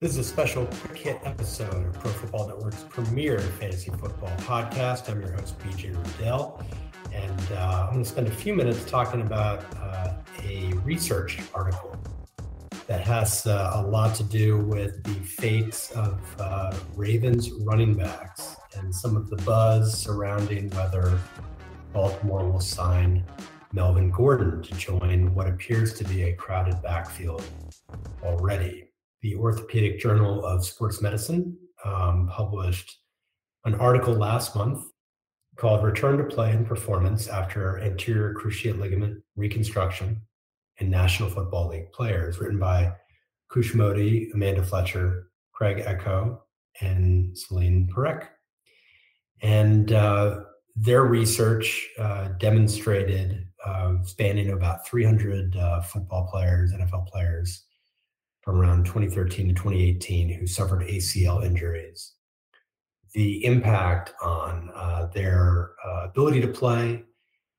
This is a special quick hit episode of Pro Football Network's premier fantasy football podcast. I'm your host, BJ Rudell, and uh, I'm going to spend a few minutes talking about uh, a research article that has uh, a lot to do with the fates of uh, Ravens running backs and some of the buzz surrounding whether Baltimore will sign Melvin Gordon to join what appears to be a crowded backfield already. The Orthopedic Journal of Sports Medicine um, published an article last month called Return to Play and Performance After Anterior Cruciate Ligament Reconstruction in National Football League Players, written by Kush Modi, Amanda Fletcher, Craig Echo, and Celine Parekh. And uh, their research uh, demonstrated, uh, spanning about 300 uh, football players, NFL players from around 2013 to 2018 who suffered ACL injuries, the impact on uh, their uh, ability to play,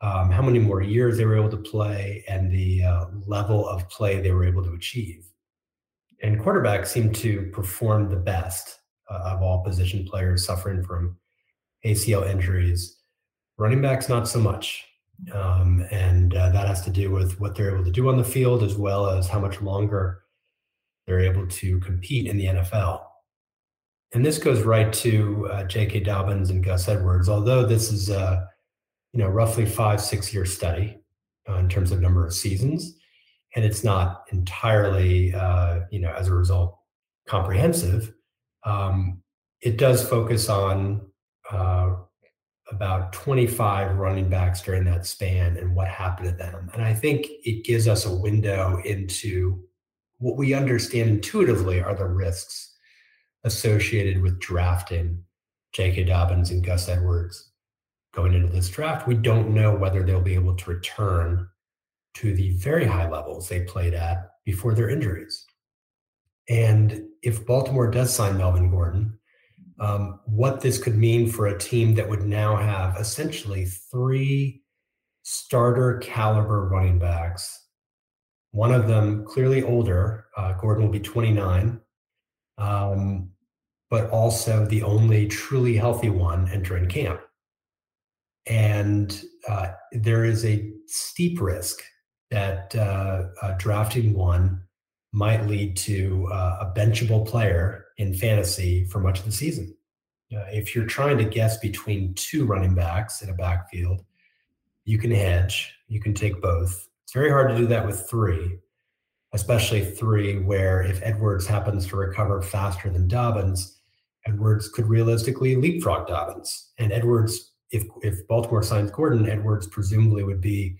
um, how many more years they were able to play, and the uh, level of play they were able to achieve. And quarterbacks seem to perform the best of all position players suffering from ACL injuries. Running backs, not so much. Um, and uh, that has to do with what they're able to do on the field as well as how much longer they're able to compete in the NFL. And this goes right to uh, J.K. Dobbins and Gus Edwards, although this is a you know roughly five six year study uh, in terms of number of seasons, and it's not entirely uh, you know as a result comprehensive. Um, it does focus on uh, about 25 running backs during that span and what happened to them. And I think it gives us a window into what we understand intuitively are the risks associated with drafting J.K. Dobbins and Gus Edwards going into this draft. We don't know whether they'll be able to return to the very high levels they played at before their injuries. And if Baltimore does sign Melvin Gordon, um, what this could mean for a team that would now have essentially three starter caliber running backs. One of them clearly older. Uh, Gordon will be 29, um, but also the only truly healthy one entering camp. And uh, there is a steep risk that uh, drafting one might lead to uh, a benchable player in fantasy for much of the season. Uh, if you're trying to guess between two running backs in a backfield, you can hedge, you can take both. It's very hard to do that with three, especially three where if Edwards happens to recover faster than Dobbins, Edwards could realistically leapfrog Dobbins. And Edwards, if if Baltimore signs Gordon, Edwards presumably would be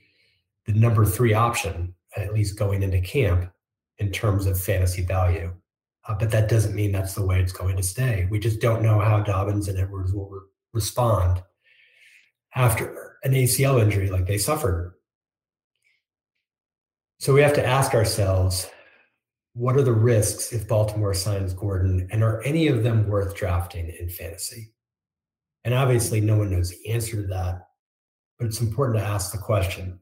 the number three option, at least going into camp in terms of fantasy value. Uh, but that doesn't mean that's the way it's going to stay. We just don't know how Dobbins and Edwards will re- respond after an ACL injury like they suffered. So we have to ask ourselves what are the risks if Baltimore signs Gordon, and are any of them worth drafting in fantasy? And obviously, no one knows the answer to that, but it's important to ask the question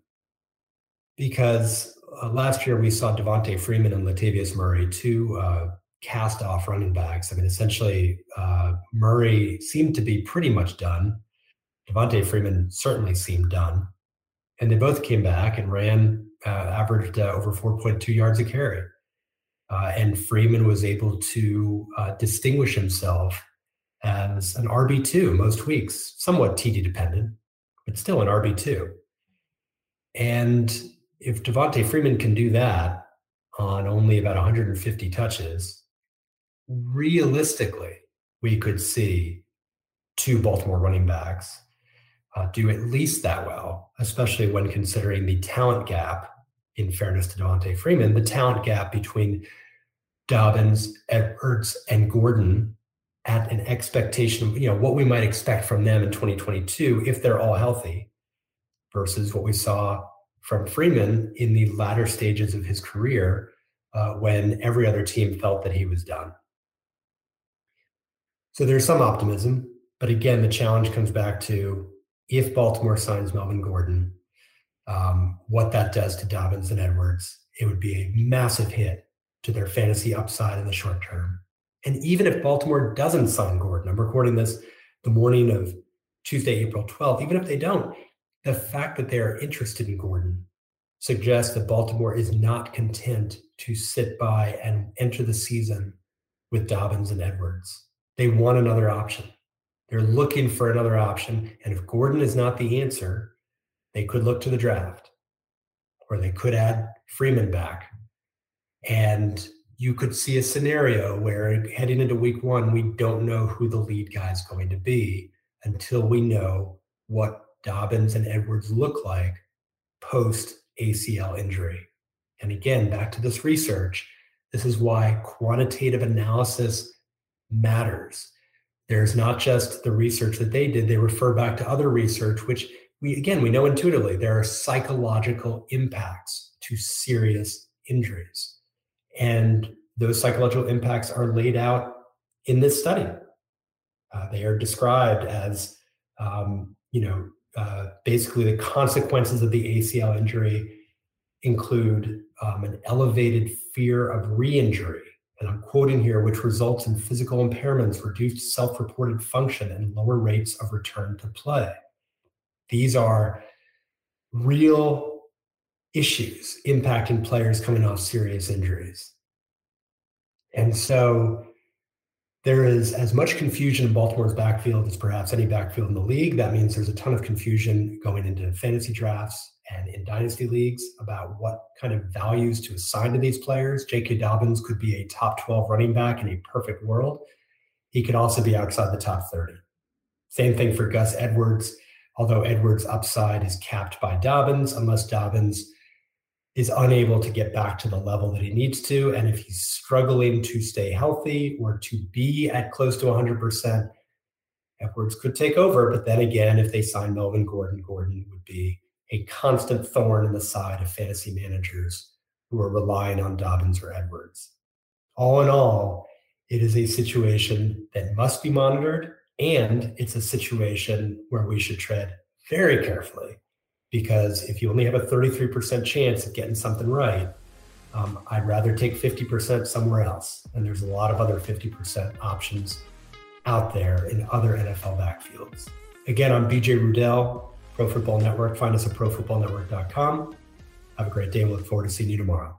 because uh, last year we saw Devonta Freeman and Latavius Murray, two uh, cast off running backs. I mean, essentially, uh, Murray seemed to be pretty much done. Devonta Freeman certainly seemed done. And they both came back and ran, uh, averaged uh, over 4.2 yards a carry. Uh, and Freeman was able to distinguish himself as an RB2 most weeks, somewhat TD dependent, but still an RB2. And if Devonta Freeman can do that on only about 150 touches, realistically, we could see two Baltimore running backs uh, do at least that well, especially when considering the talent gap, in fairness to Devonta Freeman, the talent gap between Dobbins, Edwards, and Gordon at an expectation, you know, what we might expect from them in 2022 if they're all healthy versus what we saw from Freeman in the latter stages of his career uh, when every other team felt that he was done. So there's some optimism, but again, the challenge comes back to if Baltimore signs Melvin Gordon, um, what that does to Dobbins and Edwards, it would be a massive hit to their fantasy upside in the short term. And even if Baltimore doesn't sign Gordon, I'm recording this the morning of Tuesday, April 12th, even if they don't, the fact that they are interested in Gordon suggests that Baltimore is not content to sit by and enter the season with Dobbins and Edwards. They want another option. They're looking for another option. And if Gordon is not the answer, they could look to the draft or they could add Freeman back. And you could see a scenario where heading into week one, we don't know who the lead guy is going to be until we know what Dobbins and Edwards look like post ACL injury. And again, back to this research, this is why quantitative analysis matters. There's not just the research that they did, they refer back to other research, which we, again, we know intuitively there are psychological impacts to serious injuries. And those psychological impacts are laid out in this study. Uh, they are described as, um, you know, uh, basically the consequences of the ACL injury include um, an elevated fear of re-injury, and I'm quoting here, which results in physical impairments, reduced self-reported function, and lower rates of return to play. These are real issues impacting players coming off serious injuries. And so there is as much confusion in Baltimore's backfield as perhaps any backfield in the league. That means there's a ton of confusion going into fantasy drafts and in dynasty leagues about what kind of values to assign to these players. J.K. Dobbins could be a top 12 running back in a perfect world. He could also be outside the top 30. Same thing for Gus Edwards, although Edwards' upside is capped by Dobbins, unless Dobbins is unable to get back to the level that he needs to. And if he's struggling to stay healthy or to be at close to 100%, Edwards could take over. But then again, if they sign Melvin Gordon, Gordon would be a constant thorn in the side of fantasy managers who are relying on Dobbins or Edwards. All in all, it is a situation that must be monitored, and it's a situation where we should tread very carefully because if you only have a 33% chance of getting something right, um, I'd rather take 50% somewhere else. And there's a lot of other 50% options out there in other NFL backfields. Again, I'm BJ Rudell, Pro Football Network. Find us at profootballnetwork.com. Have a great day. We look forward to seeing you tomorrow.